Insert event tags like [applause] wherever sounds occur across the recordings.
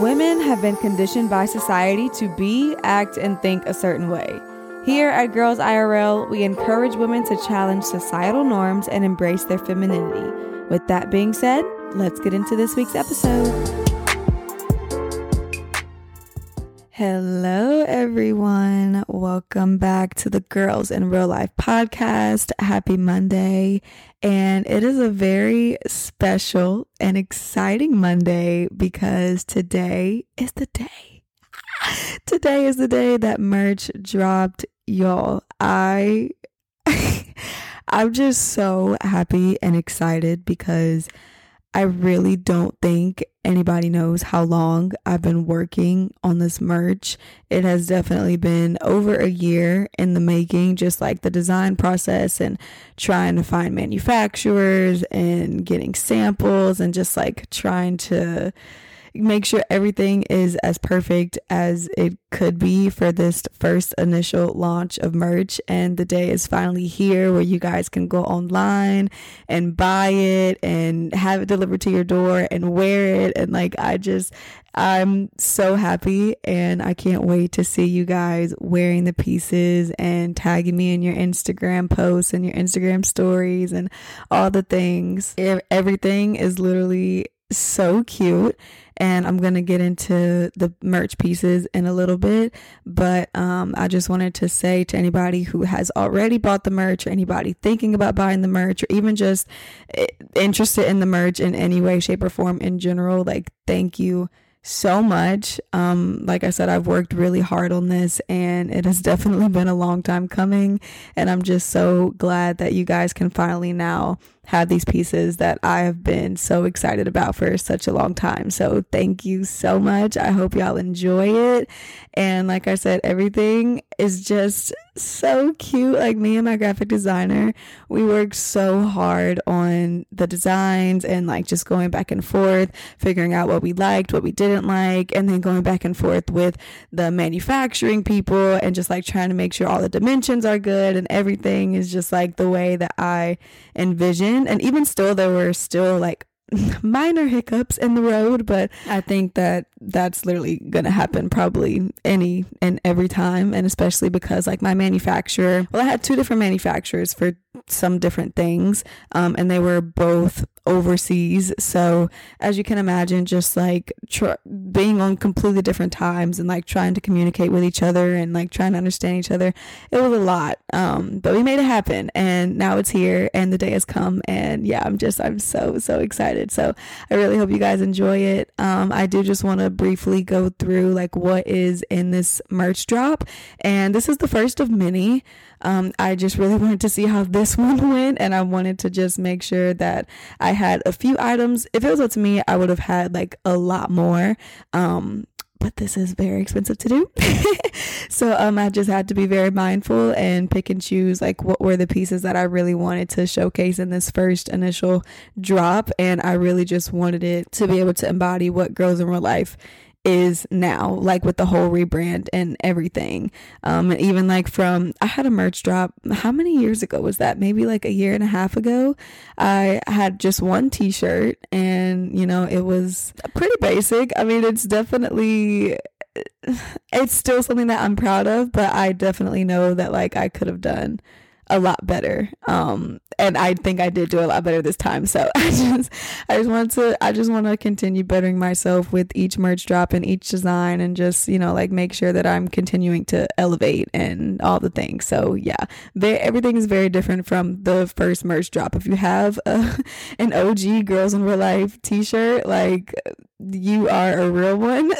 Women have been conditioned by society to be, act, and think a certain way. Here at Girls IRL, we encourage women to challenge societal norms and embrace their femininity. With that being said, let's get into this week's episode. Hello, everyone. Welcome back to the Girls in Real Life podcast. Happy Monday. And it is a very special and exciting Monday because today is the day. [laughs] Today is the day that merch dropped, y'all. I [laughs] I'm just so happy and excited because I really don't think anybody knows how long I've been working on this merch. It has definitely been over a year in the making, just like the design process and trying to find manufacturers and getting samples and just like trying to make sure everything is as perfect as it could be for this first initial launch of merch. And the day is finally here where you guys can go online and buy it and have it delivered to your door and wear it. And like, I just, I'm so happy and I can't wait to see you guys wearing the pieces and tagging me in your Instagram posts and your Instagram stories and all the things. Everything is literally so cute and I'm going to get into the merch pieces in a little bit. But um, I just wanted to say to anybody who has already bought the merch, or anybody thinking about buying the merch, or even just eh, interested in the merch in any way, shape, or form in general, like, thank you so much. Um, like I said, I've worked really hard on this and it has [laughs] definitely been a long time coming. And I'm just so glad that you guys can finally now have these pieces that I have been so excited about for such a long time. So thank you so much. I hope y'all enjoy it. And like I said, everything is just so cute. Like me and my graphic designer, we worked so hard on the designs and like just going back and forth, figuring out what we liked, what we didn't like, and then going back and forth with the manufacturing people and just like trying to make sure all the dimensions are good and everything is just like the way that I and even still there were still like [laughs] minor hiccups in the road, but I think that that's literally going to happen probably any and every time. And especially because, like, my manufacturer, well, I had two different manufacturers for some different things, um, and they were both overseas. So, as you can imagine, just like tr- being on completely different times and like trying to communicate with each other and like trying to understand each other, it was a lot. Um, but we made it happen, and now it's here, and the day has come. And yeah, I'm just, I'm so, so excited. So, I really hope you guys enjoy it. Um, I do just want to briefly go through like what is in this merch drop, and this is the first of many. Um, I just really wanted to see how this [laughs] one went, and I wanted to just make sure that I had a few items. If it was up to me, I would have had like a lot more. Um, but this is very expensive to do. [laughs] so um, I just had to be very mindful and pick and choose like what were the pieces that I really wanted to showcase in this first initial drop. And I really just wanted it to be able to embody what girls in real life is now, like with the whole rebrand and everything. Um, and even like from, I had a merch drop. How many years ago was that? Maybe like a year and a half ago. I had just one t shirt and, you know, it was pretty basic. I mean, it's definitely it's still something that I'm proud of, but I definitely know that like I could have done a lot better. Um, and I think I did do a lot better this time. So [laughs] I just, I just want to, I just want to continue bettering myself with each merch drop and each design, and just you know like make sure that I'm continuing to elevate and all the things. So yeah, they, everything is very different from the first merch drop. If you have a, [laughs] an OG Girls in Real Life T-shirt, like you are a real one.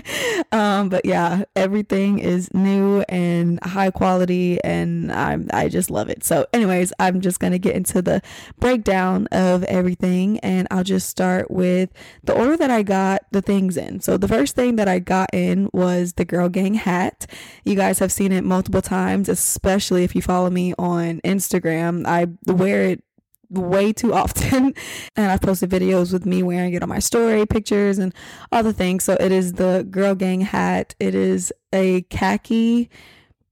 [laughs] um, but yeah, everything is new and high quality, and I'm I just love it. So, anyways, I'm just gonna get into the breakdown of everything, and I'll just start with the order that I got the things in. So, the first thing that I got in was the Girl Gang hat. You guys have seen it multiple times, especially if you follow me on Instagram. I wear it way too often [laughs] and I've posted videos with me wearing it on my story, pictures and other things. So it is the girl gang hat. It is a khaki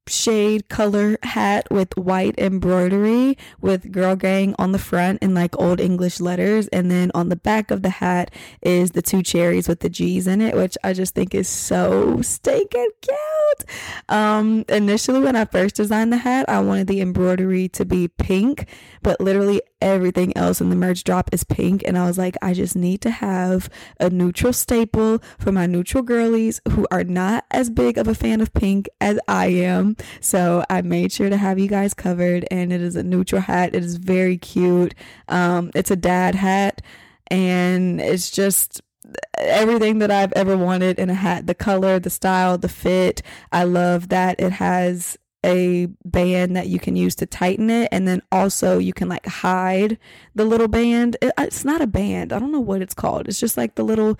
shade color hat with white embroidery with girl gang on the front in like old English letters. And then on the back of the hat is the two cherries with the G's in it, which I just think is so stinking cute. Um, initially, when I first designed the hat, I wanted the embroidery to be pink, but literally everything else in the merch drop is pink. And I was like, I just need to have a neutral staple for my neutral girlies who are not as big of a fan of pink as I am. So I made sure to have you guys covered. And it is a neutral hat. It is very cute. Um, it's a dad hat. And it's just everything that I've ever wanted in a hat the color, the style, the fit. I love that it has a band that you can use to tighten it and then also you can like hide the little band. It, it's not a band. I don't know what it's called. It's just like the little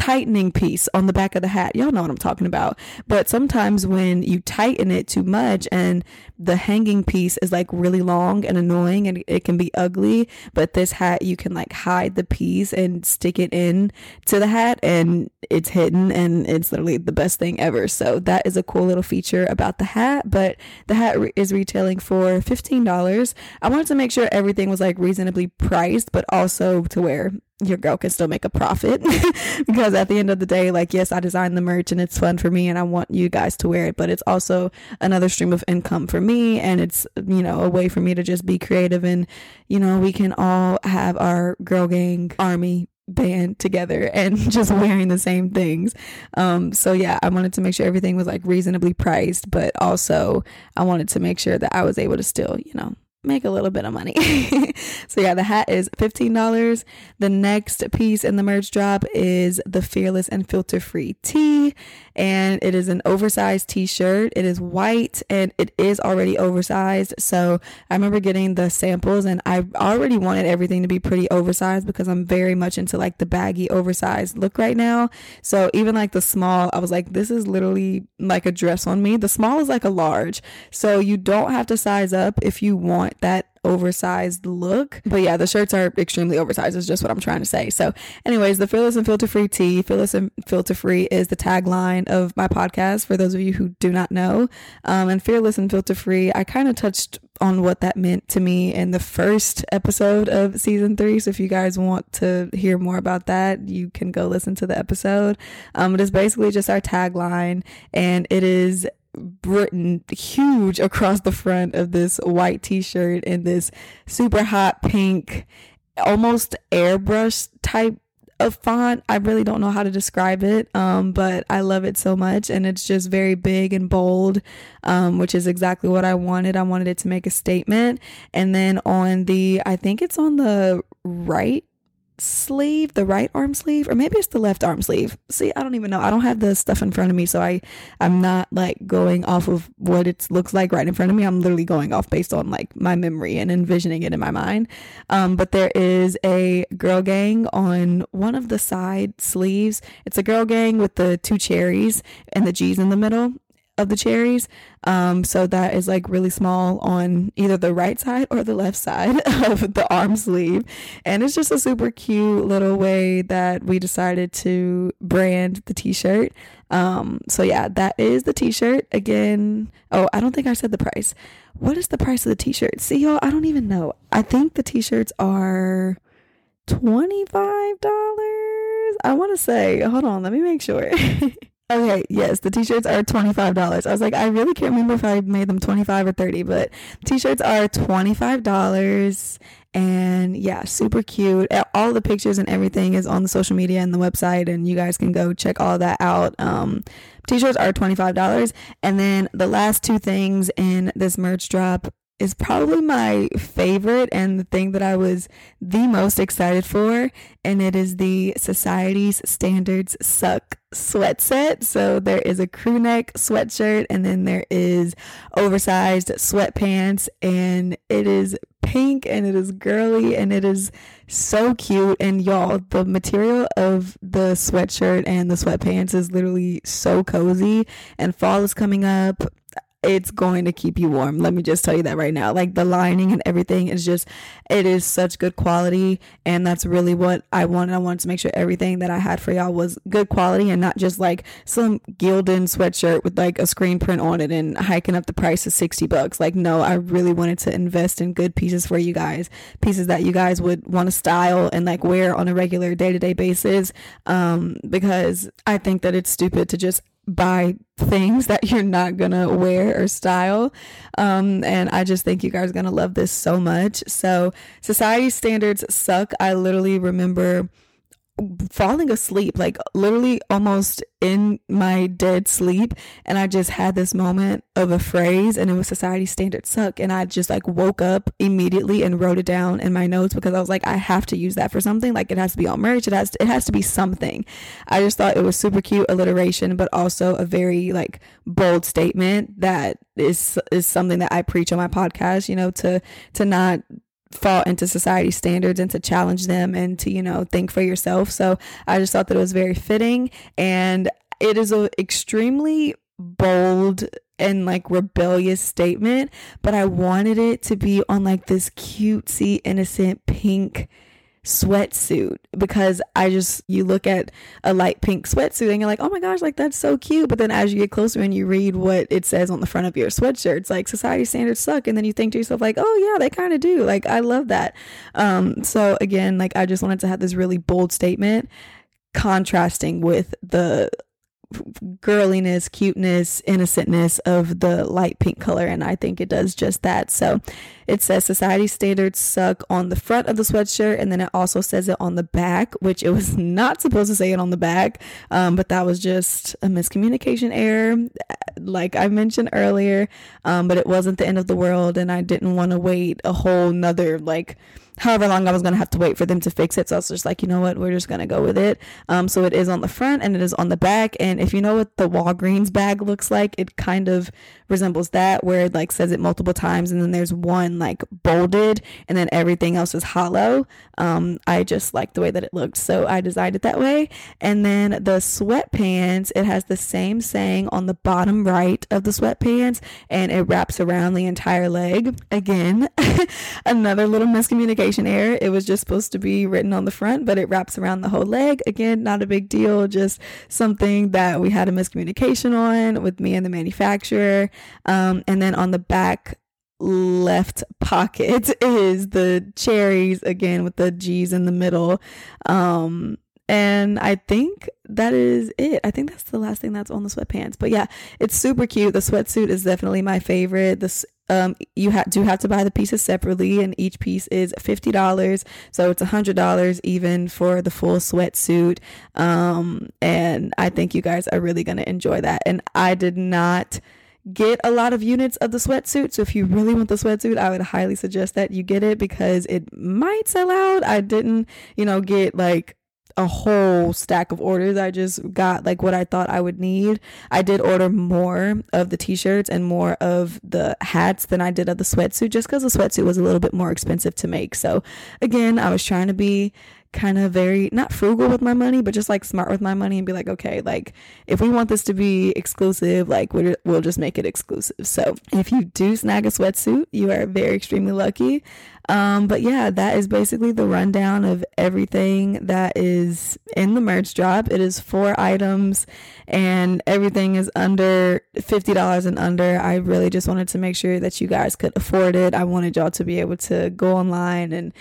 tightening piece on the back of the hat. Y'all know what I'm talking about. But sometimes when you tighten it too much and the hanging piece is like really long and annoying and it can be ugly, but this hat you can like hide the piece and stick it in to the hat and it's hidden and it's literally the best thing ever. So that is a cool little feature about the hat, but the hat re- is retailing for $15. I wanted to make sure everything was like reasonably priced, but also to where your girl can still make a profit [laughs] because at the end of the day like yes i designed the merch and it's fun for me and i want you guys to wear it but it's also another stream of income for me and it's you know a way for me to just be creative and you know we can all have our girl gang army band together [laughs] and just wearing the same things. Um, so yeah, I wanted to make sure everything was like reasonably priced, but also I wanted to make sure that I was able to still, you know, make a little bit of money. [laughs] so yeah, the hat is $15. The next piece in the merch drop is the Fearless and Filter Free tee and it is an oversized t-shirt. It is white and it is already oversized. So I remember getting the samples and I already wanted everything to be pretty oversized because I'm very much into like the baggy oversized look right now. So even like the small, I was like this is literally like a dress on me. The small is like a large. So you don't have to size up if you want that oversized look. But yeah, the shirts are extremely oversized, is just what I'm trying to say. So, anyways, the Fearless and Filter Free tee, Fearless and Filter Free is the tagline of my podcast for those of you who do not know. Um, and Fearless and Filter Free, I kind of touched on what that meant to me in the first episode of season three. So if you guys want to hear more about that, you can go listen to the episode. Um, it is basically just our tagline and it is written huge across the front of this white t-shirt in this super hot pink almost airbrush type of font. I really don't know how to describe it um, but i love it so much and it's just very big and bold um, which is exactly what i wanted. I wanted it to make a statement. And then on the i think it's on the right sleeve, the right arm sleeve, or maybe it's the left arm sleeve. See, I don't even know. I don't have the stuff in front of me, so I I'm not like going off of what it looks like right in front of me. I'm literally going off based on like my memory and envisioning it in my mind. Um, but there is a girl gang on one of the side sleeves. It's a girl gang with the two cherries and the G's in the middle of the cherries. Um, so that is like really small on either the right side or the left side [laughs] of the arm sleeve. And it's just a super cute little way that we decided to brand the t shirt. Um, so yeah, that is the t shirt. Again, oh, I don't think I said the price. What is the price of the t shirt? See, y'all, I don't even know. I think the t shirts are $25. I want to say, hold on, let me make sure. [laughs] Okay, yes, the t-shirts are $25. I was like, I really can't remember if I made them 25 or 30, but t-shirts are $25 and yeah, super cute. All the pictures and everything is on the social media and the website and you guys can go check all that out. Um, t-shirts are $25 and then the last two things in this merch drop is probably my favorite and the thing that I was the most excited for. And it is the Society's Standards Suck sweat set. So there is a crew neck sweatshirt and then there is oversized sweatpants and it is pink and it is girly and it is so cute. And y'all, the material of the sweatshirt and the sweatpants is literally so cozy and fall is coming up. It's going to keep you warm. Let me just tell you that right now. Like the lining and everything is just, it is such good quality. And that's really what I wanted. I wanted to make sure everything that I had for y'all was good quality and not just like some Gildan sweatshirt with like a screen print on it and hiking up the price to 60 bucks. Like, no, I really wanted to invest in good pieces for you guys, pieces that you guys would want to style and like wear on a regular day to day basis. Um, because I think that it's stupid to just buy things that you're not gonna wear or style. Um, and I just think you guys are gonna love this so much. So, society standards suck. I literally remember falling asleep, like literally almost in my dead sleep. And I just had this moment of a phrase, and it was society standards suck. And I just like woke up immediately and wrote it down in my notes because I was like, I have to use that for something. Like it has to be on merch. It has to, it has to be something. I just thought it was super cute alliteration, but also a very like bold statement that is is something that I preach on my podcast. You know, to to not fall into society standards and to challenge them and to you know think for yourself. So i just thought that it was very fitting. And it is an extremely bold and like rebellious statement but i wanted it to be on like this cutesy innocent pink sweatsuit because I just you look at a light pink sweatsuit and you're like, oh my gosh, like that's so cute. But then as you get closer and you read what it says on the front of your sweatshirt, it's like society standards suck. And then you think to yourself, like, oh yeah, they kind of do. Like I love that. Um, so again, like I just wanted to have this really bold statement contrasting with the girliness, cuteness, innocentness of the light pink color, and I think it does just that. So it says society standards suck on the front of the sweatshirt, and then it also says it on the back, which it was [laughs] not supposed to say it on the back, um, but that was just a miscommunication error, like I mentioned earlier. Um, but it wasn't the end of the world, and I didn't want to wait a whole nother like however long I was to have to wait for them to fix it. So I was just like, you know what, we're just to go with it. Um, so it is on the front and it is on the back. And if you know what the Walgreens bag looks like, it kind of resembles that where it like says it multiple times and then there's one like bolded and then everything else is hollow. Um, I just like the way that it looked. So I designed it that way. And then the sweatpants, it has the same saying on the bottom right of the sweatpants and it wraps around the entire leg. Again, [laughs] another little miscommunication error. It was just supposed to be written on the front, but it wraps around the whole leg. Again, not a big deal, just something that we had a miscommunication on with me and the manufacturer. Um, and then on the back left pocket [laughs] is the cherries again with the G's in the middle. Um, and I think that is it. I think that's the last thing that's on the sweatpants. But yeah, it's super cute. The sweatsuit is definitely my favorite. This um you have do have to buy the pieces separately and each piece is $50. So it's $100 even for the full sweatsuit. Um and I think you guys are really to enjoy that. And I did not get a lot of units of the sweatsuit. So if you really want the sweatsuit, I would highly suggest that you get it because it might sell out. I didn't, you know, get like a whole stack of orders. I just got like what I thought I would need. I did order more of the t-shirts and more of the hats than I did of the sweatsuit just because the sweatsuit was a little bit more expensive to make. So again, I was trying to be kind of very not frugal with my money but just like smart with my money and be like okay like if we want this to be exclusive like we will just make it exclusive. So if you do snag a sweatsuit you are very extremely lucky. Um, but yeah that is basically the rundown of everything that is in the merch drop. It is four items and everything is under $50 and under. I really just wanted to make sure that you guys could afford it. I wanted y'all to be able to go online and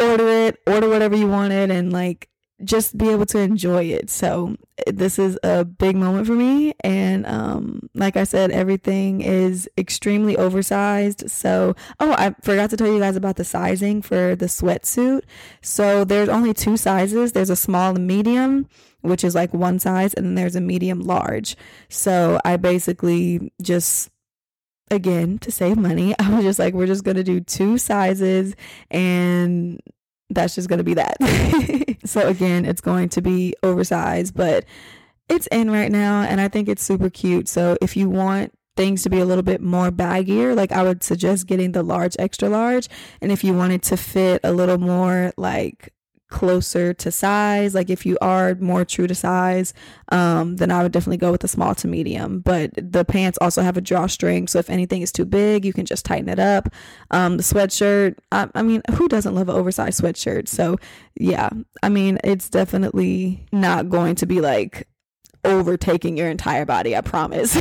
order it, order whatever you wanted, and like just be able to enjoy it. So this is a big moment for me and um like I said everything is extremely oversized. So oh, I forgot to tell you guys about the sizing for the sweatsuit. So there's only two sizes. There's a small and medium, which is like one size and then there's a medium large. So I basically just again to save money. [laughs] I was just like we're just gonna do two sizes and that's just gonna be that. [laughs] So again it's going to be oversized but it's in right now and i think it's super cute. So if you want things to be a little bit more baggier like i would suggest getting the large extra large. And if you wanted to fit a little more like closer to size. Like if you are more true to size, um, then I would definitely go with the small to medium. But the pants also have a drawstring, so if anything is too big, you can just tighten it up. Um, the sweatshirt, I, I mean, who doesn't love an oversized sweatshirt? So yeah, I mean, it's definitely not going to be like overtaking your entire body, I promise.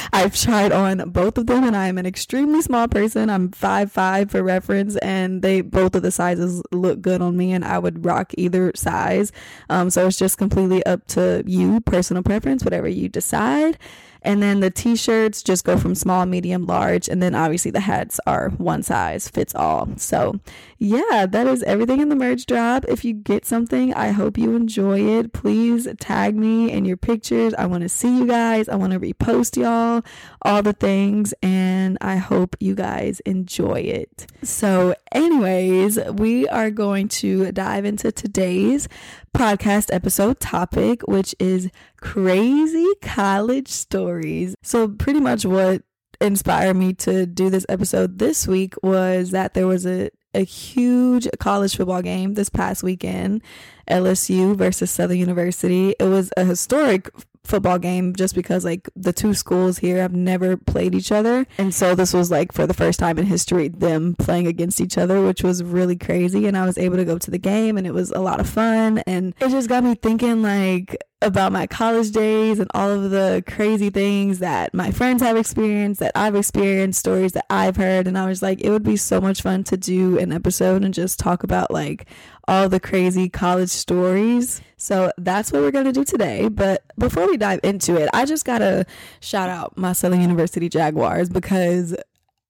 [laughs] I've tried on both of them and I am an extremely small person. I'm five five for reference and they both of the sizes look good on me and I would rock either size. Um, so it's just completely up to you, personal preference, whatever you decide. And then the t shirts just go from small, medium, large. And then obviously the hats are one size fits all. So, yeah, that is everything in the merch drop. If you get something, I hope you enjoy it. Please tag me in your pictures. I want to see you guys. I want to repost y'all, all the things. And I hope you guys enjoy it. So, anyways, we are going to dive into today's podcast episode topic, which is crazy college stories. So, pretty much what inspired me to do this episode this week was that there was a, a huge college football game this past weekend LSU versus Southern University. It was a historic football game just because like the two schools here have never played each other and so this was like for the first time in history them playing against each other which was really crazy and I was able to go to the game and it was a lot of fun and it just got me thinking like about my college days and all of the crazy things that my friends have experienced, that I've experienced, stories that I've heard. And I was like, it would be so much fun to do an episode and just talk about like all the crazy college stories. So that's what we're going to do today. But before we dive into it, I just got to shout out my Southern University Jaguars because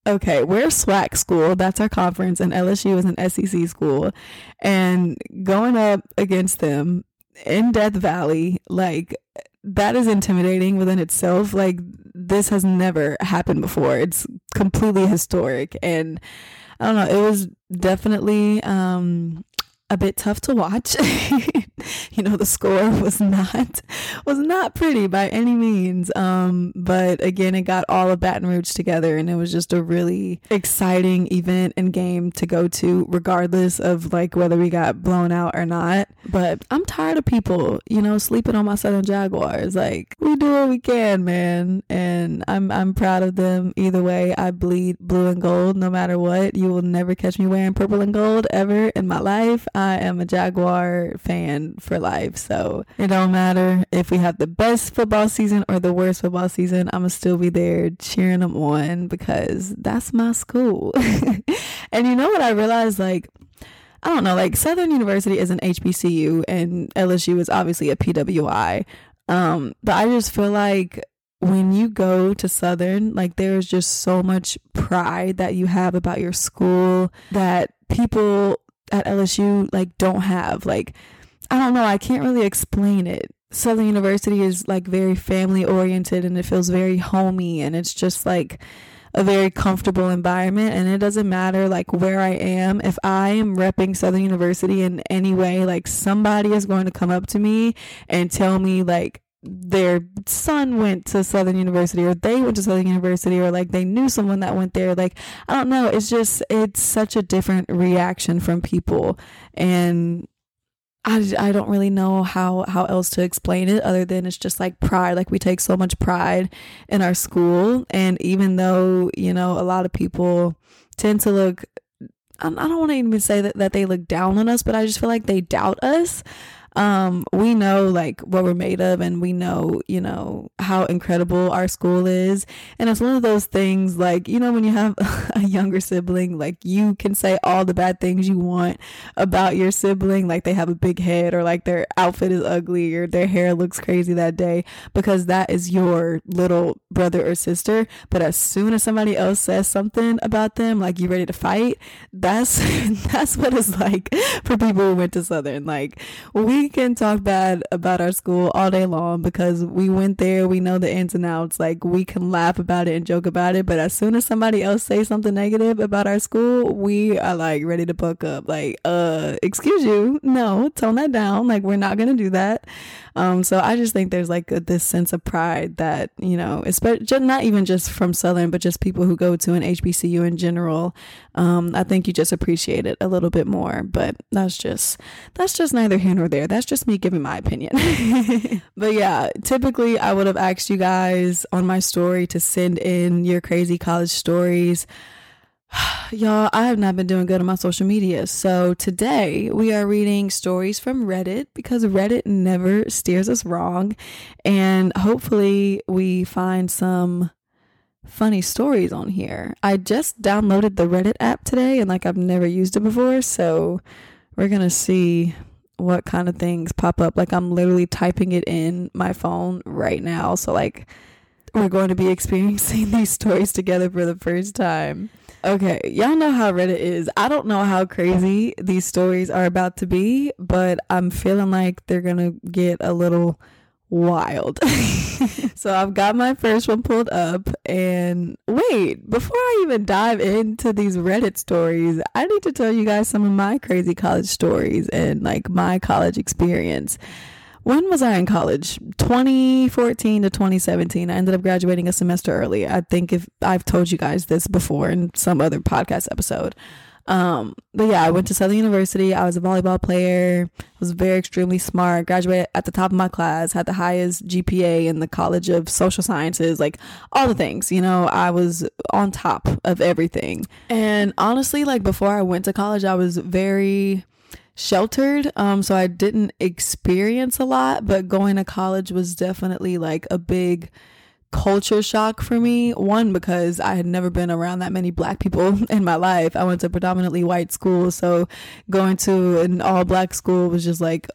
okay, we're SWAC school. That's our conference, and LSU is an SEC school. And going up against them in Death Valley, like that is intimidating within itself. Like this has never happened before. It's completely historic and I don't know, it was definitely um a bit tough to watch. [laughs] [laughs] you know, the score [laughs] was not was not pretty by any means. Um, but again, it got all of Baton Rouge together, and it was just a really exciting event and game to go to, regardless of like whether we got blown out or not. But I'm tired of people, you know, sleeping on my Southern Jaguars. Like we do what we can, man, and I'm I'm proud of them. Either way, I bleed blue and gold, no matter what. You will never catch me wearing purple and gold ever in my life. I am a Jaguar fan for life. So it don't matter if we have the best football season or the worst football season. I'm gonna still be there cheering them on because that's my school. [laughs] and you know what I realized? Like, I don't know, like Southern University is an HBCU and LSU is obviously a PWI. Um, but I just feel like when you go to Southern, like there's just so much pride that you have about your school that people at LSU like don't have. Like I don't know, I can't really explain it. Southern University is like very family oriented and it feels very homey and it's just like a very comfortable environment and it doesn't matter like where I am if I am repping Southern University in any way like somebody is going to come up to me and tell me like their son went to Southern University or they went to Southern University or like they knew someone that went there. Like, I don't know. It's just, it's such a different reaction from people. And I, I don't really know how, how else to explain it other than it's just like pride. Like, we take so much pride in our school. And even though, you know, a lot of people tend to look, I don't want to even say that, that they look down on us, but I just feel like they doubt us um, we know like what we're made of and we know, you know, how incredible our school is. And it's one of those things like, you know, when you have [laughs] a younger sibling, like you can say all the bad things you want about your sibling, like they have a big head or like their outfit is ugly or their hair looks crazy that day because that is your little brother or sister. But as soon as somebody else says something about them, like you're ready to fight, that's [laughs] that's what it's like for people who went to Southern. Like we we can talk bad about our school all day long because we went there, we know the ins and outs. Like we can laugh about it and joke about it, but as soon as somebody else says something negative about our school, we are like ready to buck up. Like, uh, excuse you, no, tone that down. Like we're not gonna do that. Um, so I just think there's like a, this sense of pride that you know, especially not even just from Southern, but just people who go to an HBCU in general. Um, I think you just appreciate it a little bit more. But that's just that's just neither here nor there. That's just me giving my opinion. [laughs] but yeah, typically I would have asked you guys on my story to send in your crazy college stories. [sighs] Y'all, I have not been doing good on my social media. So today we are reading stories from Reddit because Reddit never steers us wrong. And hopefully we find some funny stories on here. I just downloaded the Reddit app today and like I've never used it before. So we're going to see what kind of things pop up. Like I'm literally typing it in my phone right now. So like we're going to be [laughs] experiencing these stories together for the first time. Okay, y'all know how Reddit is. I don't know how crazy these stories are about to be, but I'm feeling like they're going to get a little wild. [laughs] so I've got my first one pulled up. And wait, before I even dive into these Reddit stories, I need to tell you guys some of my crazy college stories and like my college experience. When was I in college? 2014 to 2017. I ended up graduating a semester early. I think if I've told you guys this before in some other podcast episode. Um, but yeah, I went to Southern University. I was a volleyball player. Was very extremely smart. Graduated at the top of my class. Had the highest GPA in the College of Social Sciences. Like all the things, you know. I was on top of everything. And honestly, like before I went to college, I was very sheltered. Um, so I didn't experience a lot. But going to college was definitely like a big culture shock for me. One, because I had never been around that many black people [laughs] in my life. I went to predominantly white school. So going to an all black school was just like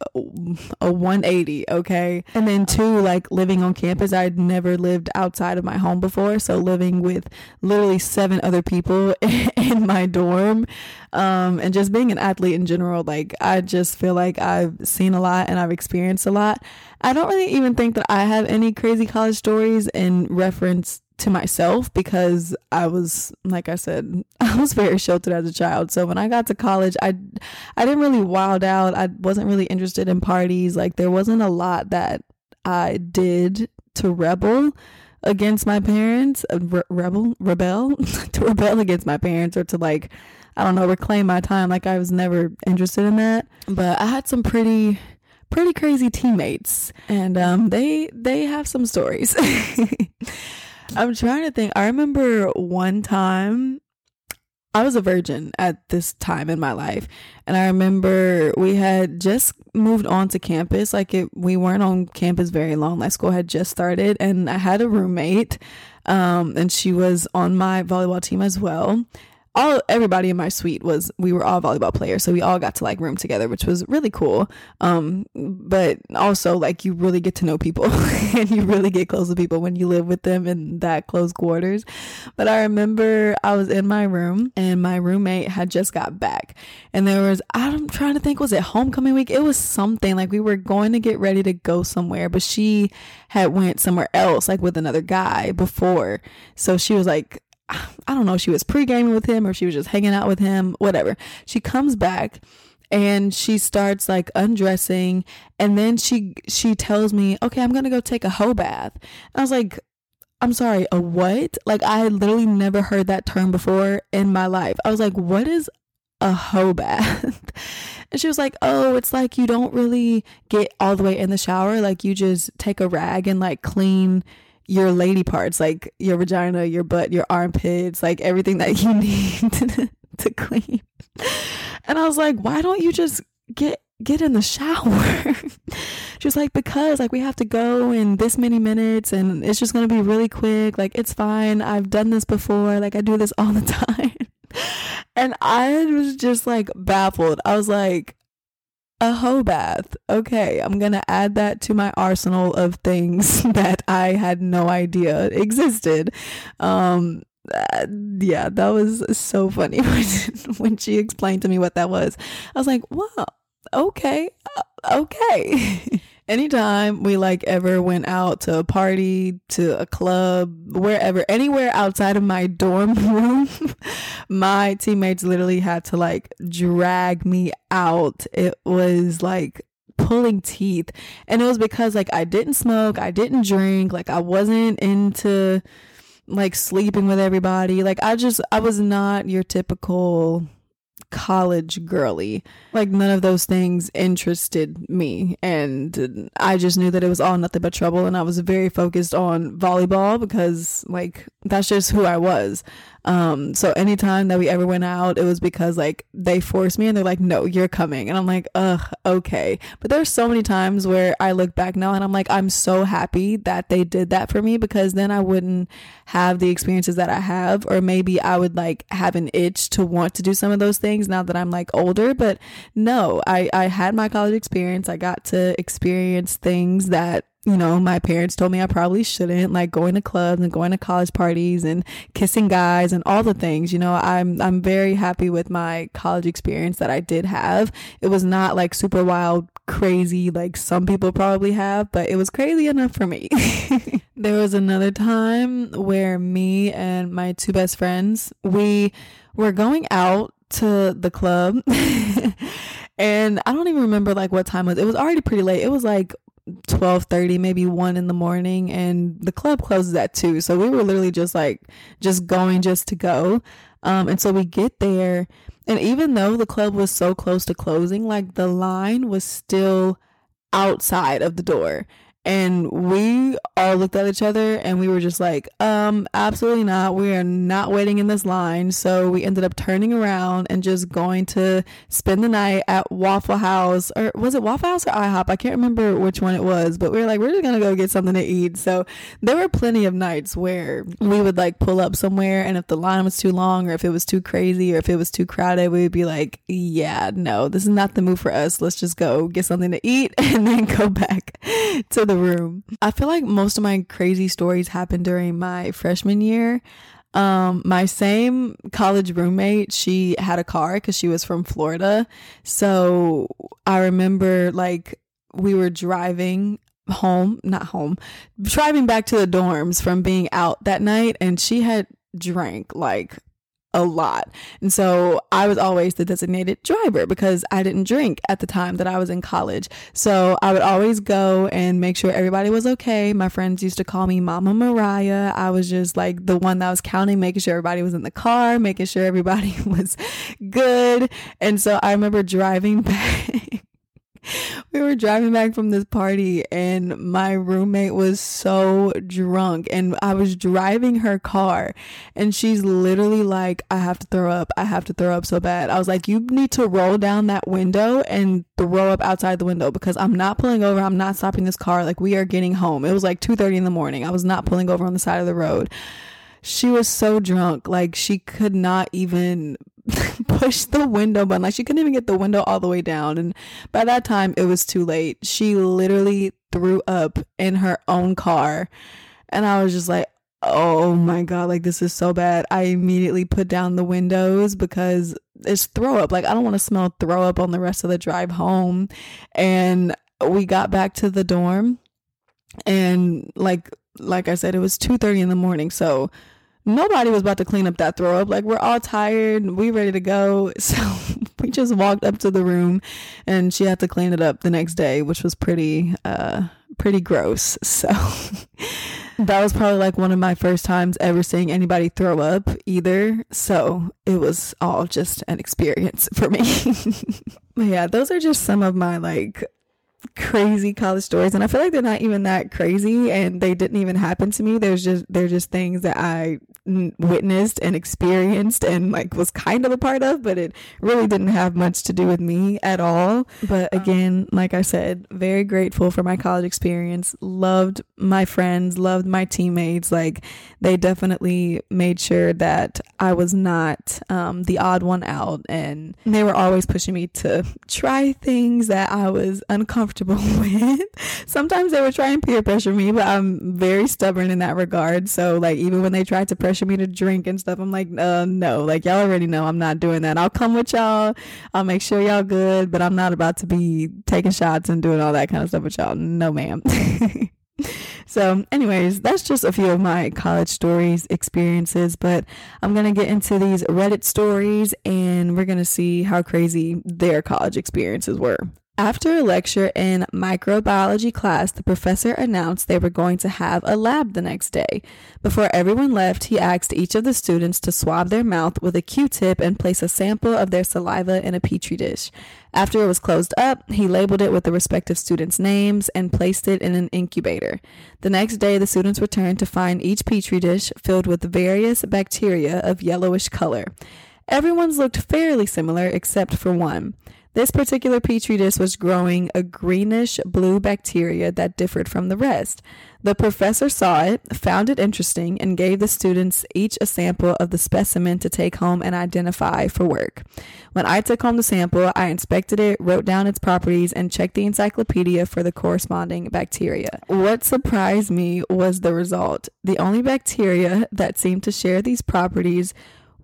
a 180. Okay. And then two, like living on campus, I'd never lived outside of my home before. So living with literally seven other people [laughs] in my dorm um, and just being an athlete in general, like I just feel like I've seen a lot and I've experienced a lot. I don't really even think that I have any crazy college stories in reference to myself because I was like I said [laughs] I was very sheltered as a child. So when I got to college I I didn't really wild out. I wasn't really interested in parties. Like there wasn't a lot that I did to rebel against my parents uh, re- rebel rebel [laughs] to rebel against my parents or to like I don't know, reclaim my time. Like I was never interested in that. But I had some pretty pretty crazy teammates and um they they have some stories. [laughs] I'm trying to think. I remember one time I was a virgin at this time in my life. And I remember we had just moved on to campus. Like it, we weren't on campus very long. Like school had just started and I had a roommate. Um, and she was on my volleyball team as well all everybody in my suite was we were all volleyball players so we all got to like room together which was really cool. Um but also like you really get to know people [laughs] and you really get close to people when you live with them in that close quarters. But i remember i was in my room and my roommate had just got back. And there was i'm trying to think was it homecoming week? It was something like we were going to get ready to go somewhere but she had went somewhere else like with another guy before. So she was like I don't know, she was pre gaming with him or she was just hanging out with him, whatever. She comes back and she starts like undressing and then she she tells me, "Okay, I'm to go take a hoe bath." And I was like, I'm sorry, a what? Like I literally never heard that term before in my life. I was like, "What is a hoe bath?" [laughs] and she was like, "Oh, it's like you don't really get all the way in the shower, like you just take a rag and like clean your lady parts, like your vagina, your butt, your armpits, like everything that you [laughs] need to, [laughs] to clean. And I was like, why don't you just get get in the shower? [laughs] she was like, because like we have to go in this many minutes and it's just gonna be really quick. Like it's fine. I've done this before. Like I do this all the time. and I was just like baffled. I was like, a hoe bath. Okay, I'm gonna add that to my arsenal of things [laughs] that I had no idea existed. Um, uh, yeah, that was so funny [laughs] when, when she explained to me what that was. I was like, wow, okay, uh, okay. [laughs] Anytime we like ever went out to a party, to a club, wherever, anywhere outside of my dorm [laughs] room, my teammates literally had to like drag me out. It was like pulling teeth. And it was because like I didn't smoke, I didn't drink, like I wasn't into like sleeping with everybody. Like I just I was not your typical college girly. Like none of those things interested me. And I just knew that it was all nothing but trouble. And I was very focused on volleyball because like that's just who I was. Um, so anytime that we ever went out, it was because like they forced me and they're like, no, you're coming. And I'm like, ugh, okay. But there's so many times where I look back now and I'm like, I'm so happy that they did that for me because then I wouldn't have the experiences that I have, or maybe I would like have an itch to want to do some of those things now that I'm like older. But no, I, I had my college experience. I got to experience things that you know, my parents told me I probably shouldn't, like going to clubs and going to college parties and kissing guys and all the things. You know, I'm I'm very happy with my college experience that I did have. It was not like super wild, crazy like some people probably have, but it was crazy enough for me. [laughs] there was another time where me and my two best friends, we were going out to the club [laughs] and I don't even remember like what time it was. It was already pretty late. It was like 12:30 maybe 1 in the morning and the club closes at 2 so we were literally just like just going just to go um and so we get there and even though the club was so close to closing like the line was still outside of the door and we all looked at each other and we were just like um absolutely not. We are not waiting in this line. So we ended up turning around and just going to spend the night at waffle house or was it waffle house or ihop? I can't remember which one it was but we were like we're just gonna go get something to eat. So there were plenty of nights where we would like pull up somewhere and if the line was too long or if it was too crazy or if it was too crowded we would be like yeah no this is not the move for us. Let's just go get something to eat [laughs] and then go back to the the room. I feel like most of my crazy stories happened during my freshman year. Um, my same college roommate, she had a car because she was from Florida. So I remember like we were driving home, not home, driving back to the dorms from being out that night, and she had drank like a lot. And so I was always the designated driver because I didn't drink at the time that I was in college. So I would always go and make sure everybody was okay. My friends used to call me Mama Mariah. I was just like the one that was counting, making sure everybody was in the car, making sure everybody [laughs] was good. And so I remember driving [laughs] back [laughs] we were driving back from this party and my roommate was so drunk and I was driving her car and she's literally like, I have to throw up. I have to throw up so bad. I was like, you need to roll down that window and throw up outside the window because I'm not pulling over. I'm not stopping this car. Like we are getting home. It was like 2:30 in the morning. I was not pulling over on the side of the road. She was so drunk. Like she could not even [laughs] push the window button. Like she couldn't even get the window all the way down. And by that time, it was too late. She literally threw up in her own car. And I was just like, oh my God, like this is so bad. I immediately put down the windows because it's throw up. Like I don't want to smell throw up on the rest of the drive home. And we got back to the dorm and like like I said, it was 2:30 in the morning. So nobody was about to clean up that throw up. Like we're all tired, we ready to go. [laughs] So we just walked up to the room and she had to clean it up the next day, which was pretty uh pretty gross. [laughs] So that was probably like one of my first times ever seeing anybody throw up either. So it was all just an experience [laughs] for me. but yeah, those are just some of my like crazy college stories and I feel like they're not even that crazy and they didn't even happen to me. There's just they're just things that I witnessed and experienced and like was kind of a part of, but it really didn't have much to do with me at all. But uh-huh. again, like I said, very grateful for my college experience. Loved my friends, loved my teammates. Like they definitely made sure that I was not um, the odd one out and they were always pushing me to try things that I was uncomfortable [laughs] with. Sometimes they would try and peer pressure me, but I'm very stubborn in that regard. So like even when they tried to pressure pressure me to drink and stuff. I'm like, uh, no, like y'all already know I'm not doing that. I'll come with y'all. I'll make sure y'all good, but I'm not about to be taking shots and doing all that kind of stuff with y'all. No, ma'am. [laughs] so, anyways, that's just a few of my college stories, experiences, but I'm going to get into these Reddit stories and we're going to see how crazy their college experiences were. After a lecture in microbiology class, the professor announced they were going to have a lab the next day. Before everyone left, he asked each of the students to swab their mouth with a Q tip and place a sample of their saliva in a petri dish. After it was closed up, he labeled it with the respective students' names and placed it in an incubator. The next day, the students returned to find each petri dish filled with various bacteria of yellowish color. Everyone's looked fairly similar except for one. This particular petri dish was growing a greenish blue bacteria that differed from the rest. The professor saw it, found it interesting, and gave the students each a sample of the specimen to take home and identify for work. When I took home the sample, I inspected it, wrote down its properties, and checked the encyclopedia for the corresponding bacteria. What surprised me was the result. The only bacteria that seemed to share these properties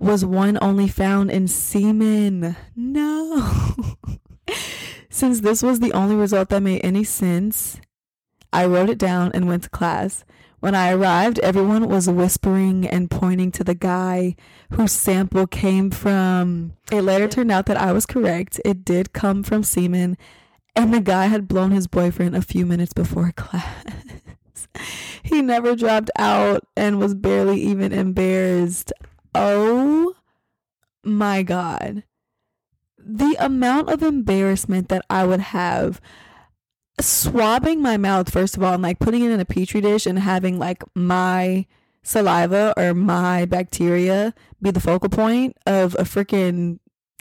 was one only found in semen. No. [laughs] Since this was the only result that made any sense, I wrote it down and went to class. When I arrived, everyone was whispering and pointing to the guy whose sample came from. It later turned out that I was correct. It did come from semen, and the guy had blown his boyfriend a few minutes before [laughs] class. he never dropped out and was barely even embarrassed. Oh my God. The amount of embarrassment that I would have swabbing my mouth, first of all, and like putting it in a petri dish and having like my saliva or my bacteria be the focal point of a freaking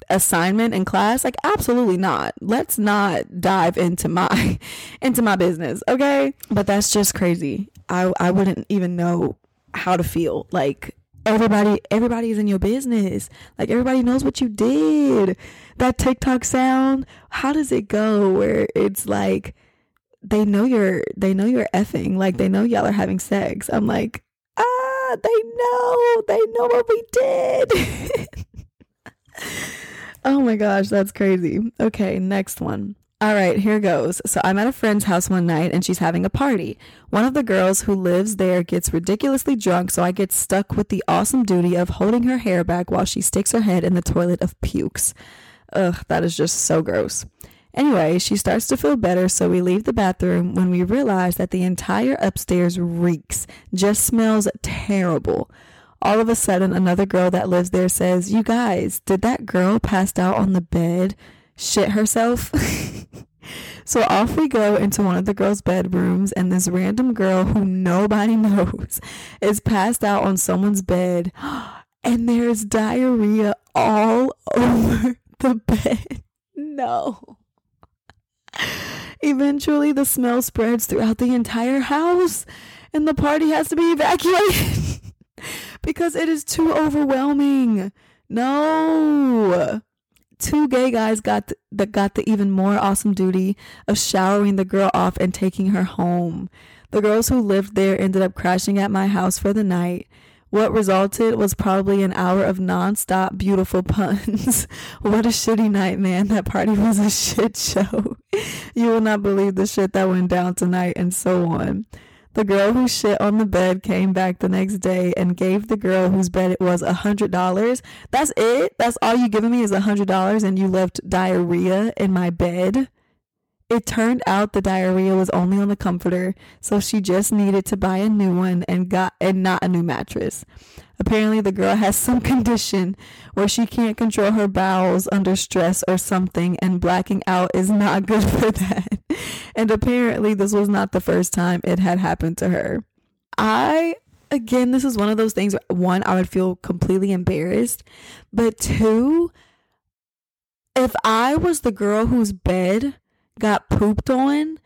assignment in class like absolutely not. Let's not dive into my [laughs] into my business okay? But that's just crazy. I i wouldn't even know how to feel like everybody everybody is in your business. Like everybody knows what you did. That tiktok sound how does it go where it's like they know you're they know you're effing. Like they know y'all are having sex. I'm like ah they know. They know what we did. [laughs] Oh my gosh that's crazy. Okay next one all right, here goes. So I'm at a friend's house one night and she's having a party. One of the girls who lives there gets ridiculously drunk, so I get stuck with the awesome duty of holding her hair back while she sticks her head in the toilet of pukes. Ugh, that is just so gross. Anyway, she starts to feel better, so we leave the bathroom when we realize that the entire upstairs reeks, just smells terrible. All of a sudden, another girl that lives there says, You guys, did that girl passed out on the bed? shit herself. [laughs] so off we go into one of the girls' bedrooms, and this random girl who nobody [laughs] knows is passed out on someone's bed, [gasps] and there's diarrhea all [laughs] over the bed. No. Eventually, the smell spreads throughout the entire house, and the party has to be evacuated [laughs] because it is too overwhelming. No two gay guys got the, that got the even more awesome duty of showering the girl off and taking her home. The girls who lived there ended up crashing at my house for the night. What resulted was probably an hour of nonstop beautiful puns. [laughs] what a shitty night, man. That party was a shit show. [laughs] you will not believe the shit that went down tonight, and so on. The girl who shit on the bed came back the next day and gave the girl whose bed it was a hundred dollars. That's it? That's all you giving me is a hundred dollars and you left diarrhea in my bed? It turned out the diarrhea was only on the comforter, so she just needed to buy a new one and got and not a new mattress. Apparently, the girl has [laughs] some condition where she can't control her bowels under stress or something, and blacking out is not [laughs] good for that. And apparently, this was not the first time it had happened to her. I, again, this is one of those things, one, I would feel completely embarrassed, but two, if I was the girl whose bed got pooped on,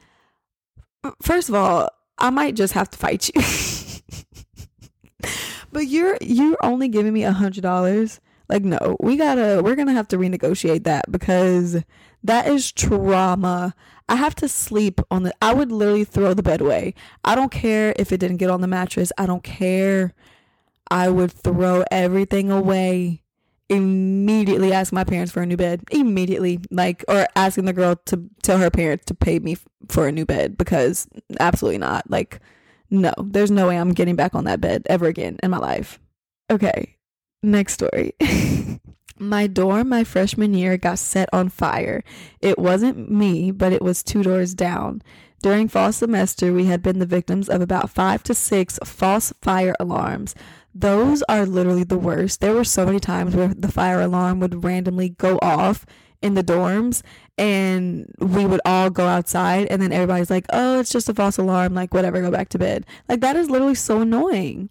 first of all, I might just have to fight you. [laughs] but you're you're only giving me a hundred dollars. Like no, we gotta we're gonna have to renegotiate that because that is trauma. I have to sleep on the I would literally throw the bed away. I don't care if it didn't get on the mattress. I don't care. I would throw everything away immediately ask my parents for a new bed immediately like or asking the girl to tell her parents to pay me for a new bed because absolutely not like no there's no way i'm getting back on that bed ever again in my life. Okay next story. [laughs] My dorm my freshman year got set on fire. It wasn't me but it was two doors down. During fall semester we had been the victims of about five to six false fire alarms. Those are literally the worst. There were so many times where the fire alarm would randomly go off in the dorms and we would all go outside and then everybody's like, "Oh, it's just a false alarm, like whatever, go back to bed." Like that is literally so annoying.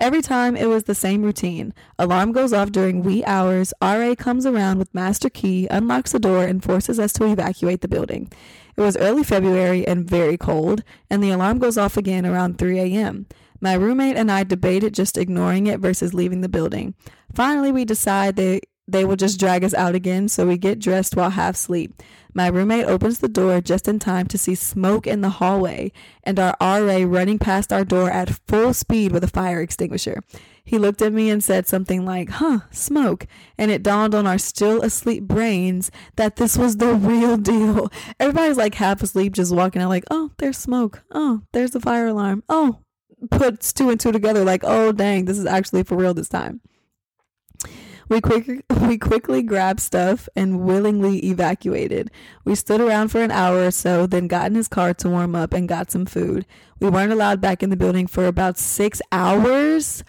Every time it was the same routine. Alarm goes off during wee hours. RA comes around with master key, unlocks the door, and forces us to evacuate the building. It was early February and very cold, and the alarm goes off again around 3 a.m. My roommate and I debated just ignoring it versus leaving the building. Finally, we decide they, they will just drag us out again, so we get dressed while half asleep. My roommate opens the door just in time to see smoke in the hallway and our RA running past our door at full speed with a fire extinguisher. He looked at me and said something like, huh, smoke. And it dawned on our still asleep brains that this was the real deal. [laughs] Everybody's like half asleep, just walking out, like, oh, there's smoke. Oh, there's the fire alarm. Oh, puts two and two together like, oh dang, this is actually for real this time. We quick [laughs] we quickly grabbed stuff and willingly evacuated. We stood around for an hour or so, then got in his car to warm up and got some food. We weren't allowed back in the building for about six hours.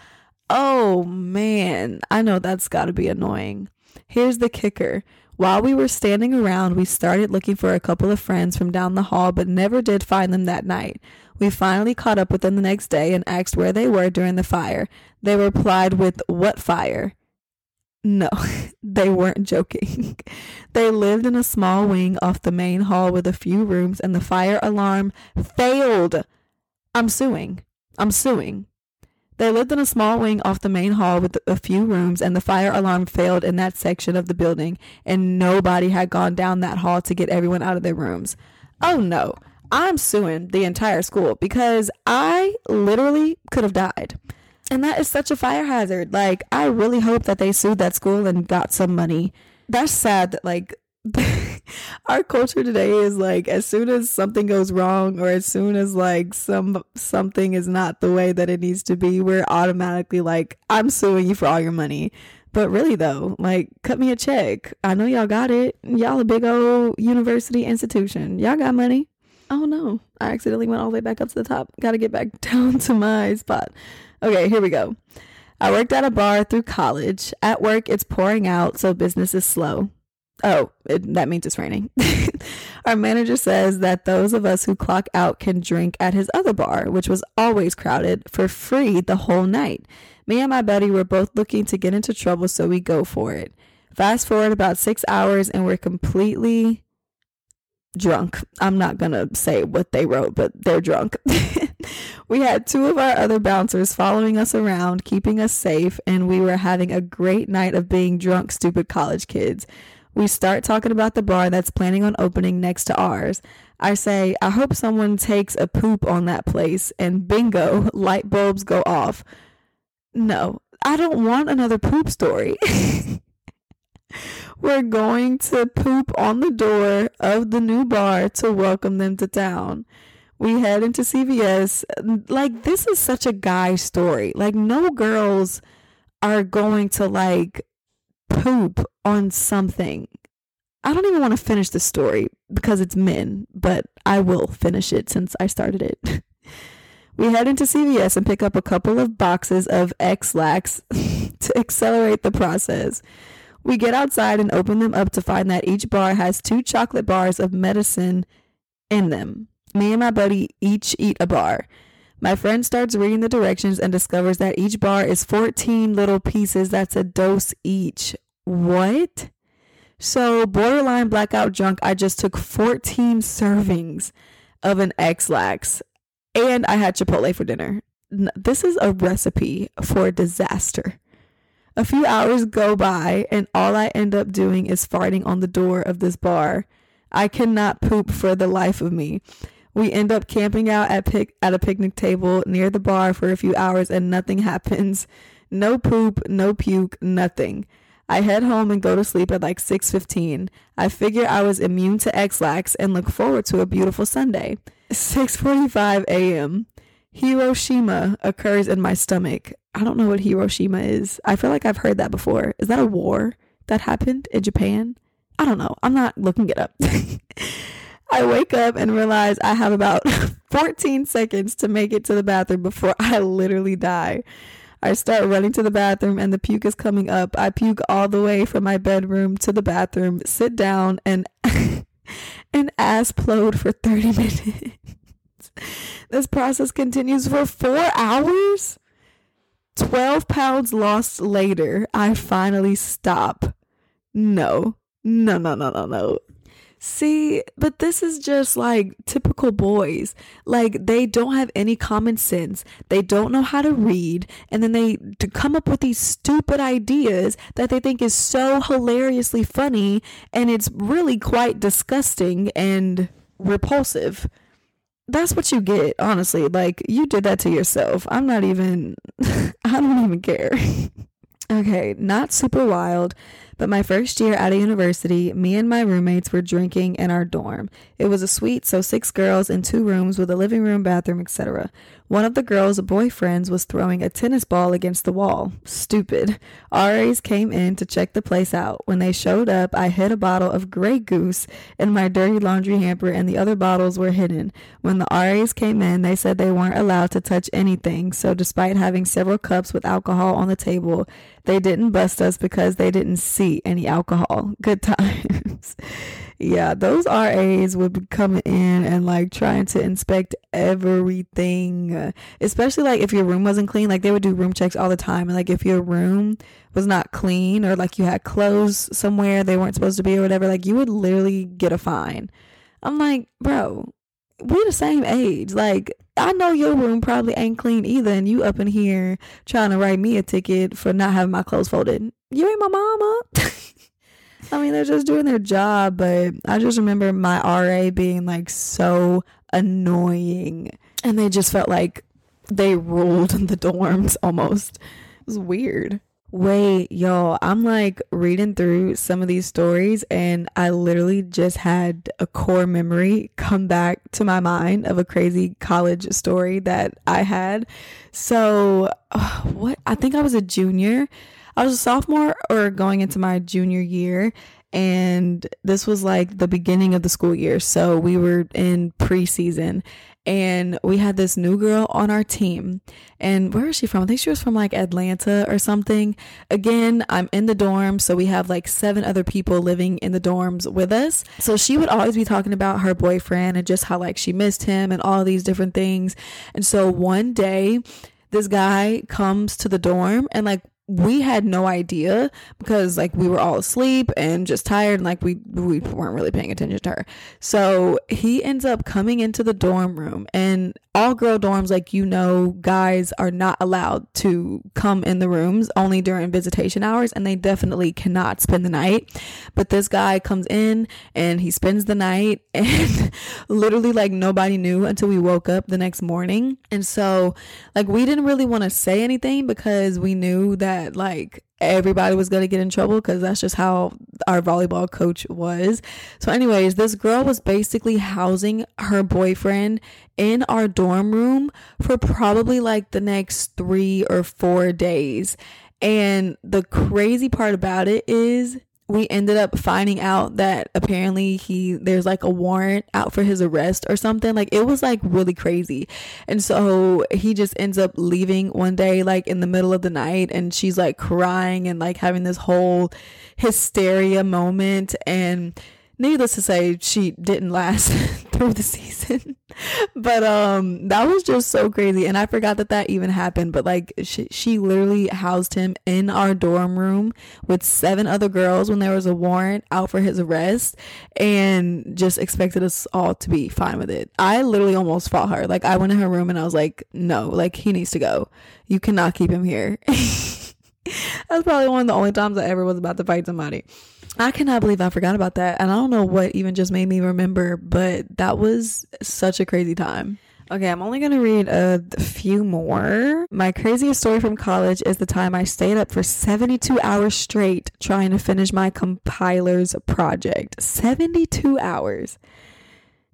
Oh man, I know that's gotta be annoying. Here's the kicker. While we were standing around, we started looking for a couple of friends from down the hall, but never did find them that night. We finally caught up with them the next day and asked where they were during the fire. They replied with, What fire? No, [laughs] they weren't joking. [laughs] they lived in a small wing off the main hall with a few rooms, and the fire alarm failed. I'm suing. I'm suing. They lived in a small wing off the main hall with a few rooms, and the fire alarm failed in that section of the building, and nobody had gone down that hall to get everyone out of their rooms. Oh no. I'm suing the entire school because I literally could have died. And that is such a fire hazard. Like, I really hope that they sued that school and got some money. That's sad that, like, [laughs] our culture today is like as soon as something goes wrong or as soon as like some something is not the way that it needs to be we're automatically like i'm suing you for all your money but really though like cut me a check i know y'all got it y'all a big old university institution y'all got money oh no, I accidentally went all the way back up to the top. Got to get back [laughs] down to my spot. Okay, here we go. I worked at a bar through college. At work, it's pouring out, so business is slow. Oh, it, that means it's raining. [laughs] Our manager says that those of us who clock out can drink at his other bar, which was always crowded, for free the whole night. Me and my buddy were both looking to get into trouble, so we go for it. Fast forward about six hours, and we're completely drunk. I'm not going to say what they wrote, but they're drunk. [laughs] we had two of our other bouncers following us around, keeping us safe, and we were having a great night of being drunk, stupid college kids. We start talking about the bar that's planning on opening next to ours. I say, I hope someone takes a poop on that place, and bingo, [laughs] light bulbs go off. No, I don't want another poop story. [laughs] We're going to poop on the door of the new bar to welcome them to town. We head into CVS. Like, this is such a guy story. Like, no girls are going to like poop on something. I don't even want to finish the story because it's men, but I will finish it since I started it. [laughs] we head into CVS and pick up a couple of boxes of Ex-Lax [laughs] to accelerate the process. We get outside and open them up to find that each bar has two chocolate bars of medicine in them. Me and my buddy each eat a bar. My friend starts reading the directions and discovers that each bar is 14 little pieces. That's a dose each. What? So, borderline blackout drunk, I just took 14 servings of an Ex-Lax and I had Chipotle for dinner. This is a recipe for disaster. A few hours go by, and all I end up doing is farting on the door of this bar. I cannot poop for the life of me. We end up camping out at pic- at a picnic table near the bar for a few hours and nothing [laughs] happens. No poop, no puke, nothing. I head home and go to sleep at like 6:15. I figure I was immune to Ex-Lax and look forward to a beautiful Sunday. 6:45 a.m. Hiroshima occurs in my stomach. I don't know what Hiroshima is. I feel like I've heard that before. Is that a war that happened in Japan? I don't know. I'm not looking it up. [laughs] I wake up and realize I have about [laughs] 14 seconds to make it to the bathroom before I literally die. I start running to the bathroom and the puke is coming up. I puke all the way from my bedroom to the bathroom, sit down and [laughs] and ass plode for 30 minutes. this process continues for 4 hours. 12 pounds lost later, I finally stop. No. No, no, no, no, no. See, but this is just like typical boys. Like they don't have any common sense. They don't know how to read, and then they to come up with these stupid ideas that they think is so hilariously funny, and it's really quite disgusting and repulsive. That's what you get, honestly. Like you did that to yourself. I'm not even [laughs] I don't even care. [laughs] okay, not super wild but my first year at a university, me and my roommates were drinking in our dorm. It was a suite, so six girls in two rooms with a living room, bathroom, etc. One of the girls' boyfriends was throwing a tennis ball against the wall. Stupid. RAs came in to check the place out. When they showed up, I hid a bottle of Grey Goose in my dirty laundry hamper and the other bottles were hidden. When the RAs came in, they said they weren't allowed to touch anything, so despite having several cups with alcohol on the table, they didn't bust us because they didn't see any alcohol. [laughs] Good times. yeah, those RAs would be coming in and like trying to inspect everything, uh, especially like if your room wasn't clean. Like they would do room checks all the time. And like if your room was not clean or like you had clothes somewhere they weren't supposed to be or whatever, like you would literally get a fine. I'm like, bro, we the same age. Like I know your room probably ain't clean either, and you up in here trying to write me a ticket for not having my clothes folded. You ain't my mama. [laughs] I mean, they're just doing their job, but I just remember my RA being like so annoying. And they just felt like they ruled in [laughs] the dorms almost. It was weird. Wait, y'all, I'm like reading through some of these stories and I literally just had a core memory come back to my mind of a crazy college story that I had. So, [sighs] what I think I was a junior I was a sophomore or going into my junior year and this was like the beginning of the school year. So we were in preseason and we had this new girl on our team. And where is she from? I think she was from like Atlanta or something. Again, I'm in the dorm, so we have like seven other people living in the dorms with us. So she would always be talking about her boyfriend and just how like she missed him and all these different things. And so one day, this guy comes to the dorm and like we had no idea because like we were all asleep and just tired and like we we weren't really paying attention to her. So he ends up coming into the dorm room and all girl dorms like you know guys are not allowed to come in the rooms only during visitation hours and they definitely cannot spend the night. But this guy comes in and he spends the night [laughs] and literally like nobody knew until we woke up the next morning. And so like we didn't really want to say anything because we knew that that like everybody was going to get in trouble because that's just how our volleyball coach was. So, anyways, this girl was basically housing her boyfriend in our dorm room for probably like the next three or four days. And the crazy part about it is we ended up finding out that apparently he there's like a warrant out for his arrest or something. Like it was like really crazy. And so he just ends up leaving one day like in the middle of the night and she's like crying and like having this whole hysteria moment. And needless to say, she didn't last [laughs] through the season. [laughs] but um, that was just so crazy, and I forgot that that even happened. But like, she, she literally housed him in our dorm room with seven other girls when there was a warrant out for his arrest, and just expected us all to be fine with it. I literally almost fought her. Like, I went in her room and I was like, "No, like he needs to go. You cannot keep him here." [laughs] [laughs] That's probably one of the only times I ever was about to fight somebody. I cannot believe I forgot about that. And I don't know what even just made me remember, but that was such a crazy time. Okay, I'm only going to read a few more. My craziest story from college is the time I stayed up for 72 hours straight trying to finish my compiler's project. 72 hours.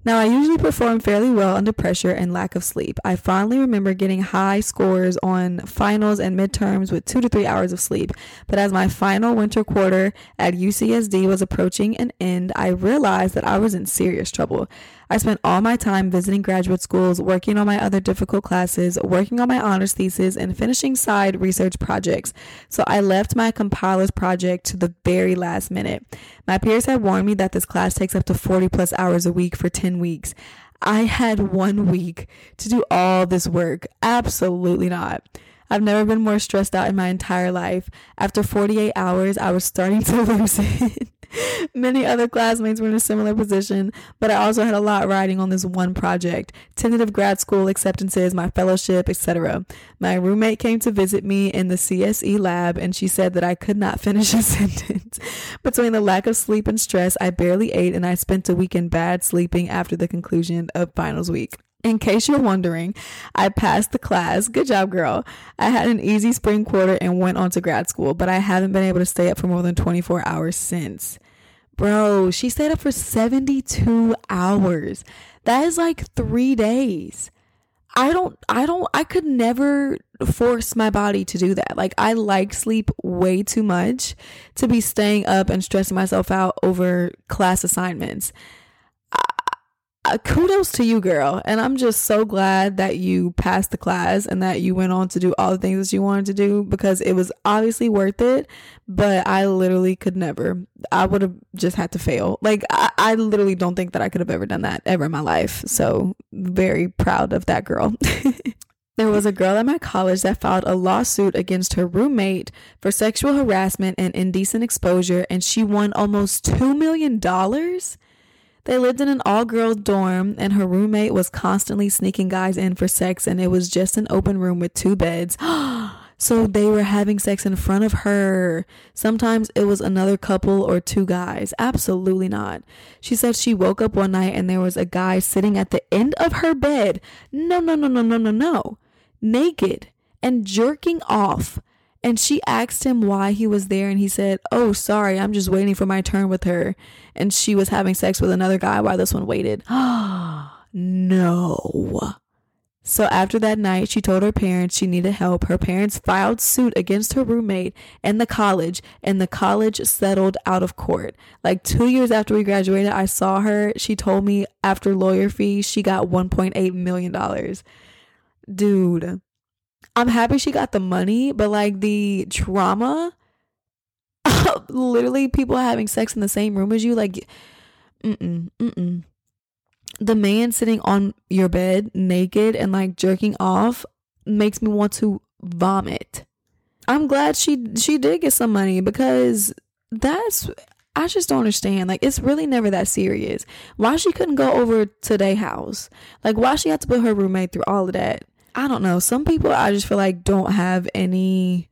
Now, I usually perform fairly well under pressure and lack of sleep. I fondly remember getting high scores on finals and midterms with two to three hours of sleep. But as my final winter quarter at UCSD was approaching an end, I realized that I was in serious trouble. I spent all my time visiting graduate schools, working on my other difficult classes, working on my honors thesis, and finishing side research projects. So I left my compilers project to the very last minute. My peers had warned me that this class takes up to 40 plus hours a week for 10 weeks. I had one week to do all this work. Absolutely not. I've never been more stressed out in my entire life. After 48 hours, I was starting to [laughs] lose it. [laughs] Many other classmates were in a similar position, but I also had a lot riding on this one project tentative grad school acceptances, my fellowship, etc. My roommate came to visit me in the CSE lab and she said that I could not [laughs] finish a sentence. Between the lack of sleep and stress, I barely ate and I spent a week in bad sleeping after the conclusion of finals week. In case you're wondering, I passed the class. Good job, girl. I had an easy spring quarter and went on to grad school, but I haven't been able to stay up for more than 24 hours since. Bro, she stayed up for 72 hours. That is like three days. I don't, I don't, I could never force my body to do that. Like, I like sleep way too much to be staying up and stressing myself out over class assignments uh, kudos to you, girl. And I'm just so glad that you passed the class and that you went on to do all the things that you wanted to do because it was obviously worth it. But I literally could never. I would have just had to fail. Like, I, I literally don't think that I could have ever done that ever in my life. So, very proud of that girl. [laughs] There was a girl at my college that filed a lawsuit against her roommate for sexual harassment and indecent exposure, and she won almost $2 million. They lived in an all girl dorm, and her roommate was constantly sneaking guys in for sex, and it was just an open room with two beds. [gasps] so they were having sex in front of her. Sometimes it was another couple or two guys. Absolutely not. She said she woke up one night and there was a guy sitting at the end of her bed. No, no, no, no, no, no, no. Naked and jerking off. And she asked him why he was there, and he said, Oh, sorry, I'm just waiting for my turn with her. And she was having sex with another guy while this one waited. [gasps] no. So after that night, she told her parents she needed help. Her parents filed suit against her roommate and the college, and the college settled out of court. Like two years after we graduated, I saw her. She told me after lawyer fees, she got $1.8 million. Dude, I'm happy she got the money, but like the trauma, literally people having sex in the same room as you, like, mm-mm. The man sitting on your bed naked and like jerking off makes me want to vomit. I'm glad she she did get some money because that's I just don't understand. Like, it's really never that serious. Why she couldn't go over to their house? Like, why she had to put her roommate through all of that? I don't know. Some people I just feel like don't have any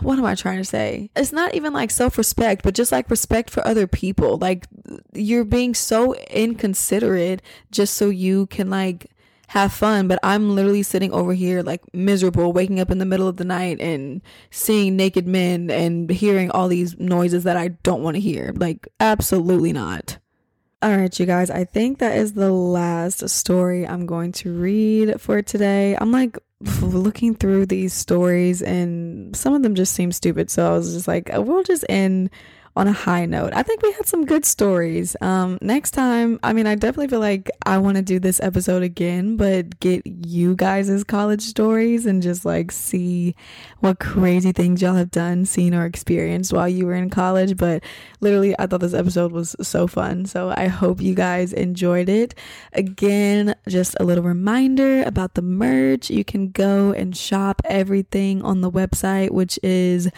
what am I trying to say? It's not even like self respect, but just like respect for other people. Like you're being so inconsiderate just so you can like have fun. But I'm literally sitting over here like miserable, waking up in the middle of the night and seeing naked men and hearing all these noises that I don't want to hear. Like, absolutely not. All right, you guys, I think that is the last story I'm going to read for today. I'm like [laughs] looking through these stories and some of them just seem stupid. So I was just like, we'll just end on a high note. I think we had some good stories. Um, next time, I mean, I definitely feel like I want to do this episode again, but get you guys' college stories and just like see what crazy things y'all have done, seen, or experienced while you were in college. But literally, I thought this episode was so fun. So I hope you guys enjoyed it. Again, just a little reminder about the merch. You can go and shop everything on the website, which is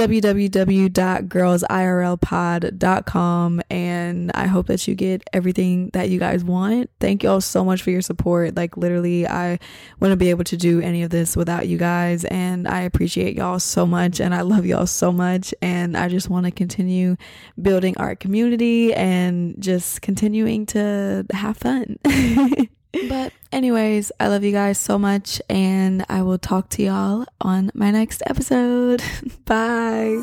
www.girlsirlpod.com and I hope that you get everything that you guys want. Thank y'all so much for your support. Like literally I wouldn't be able to do any of this without you guys and I appreciate y'all so much and I love y'all so much and I just want to continue building our community and just continuing to have fun. [laughs] But, anyways, I love you guys so much, and I will talk to y'all on my next episode. [laughs] Bye.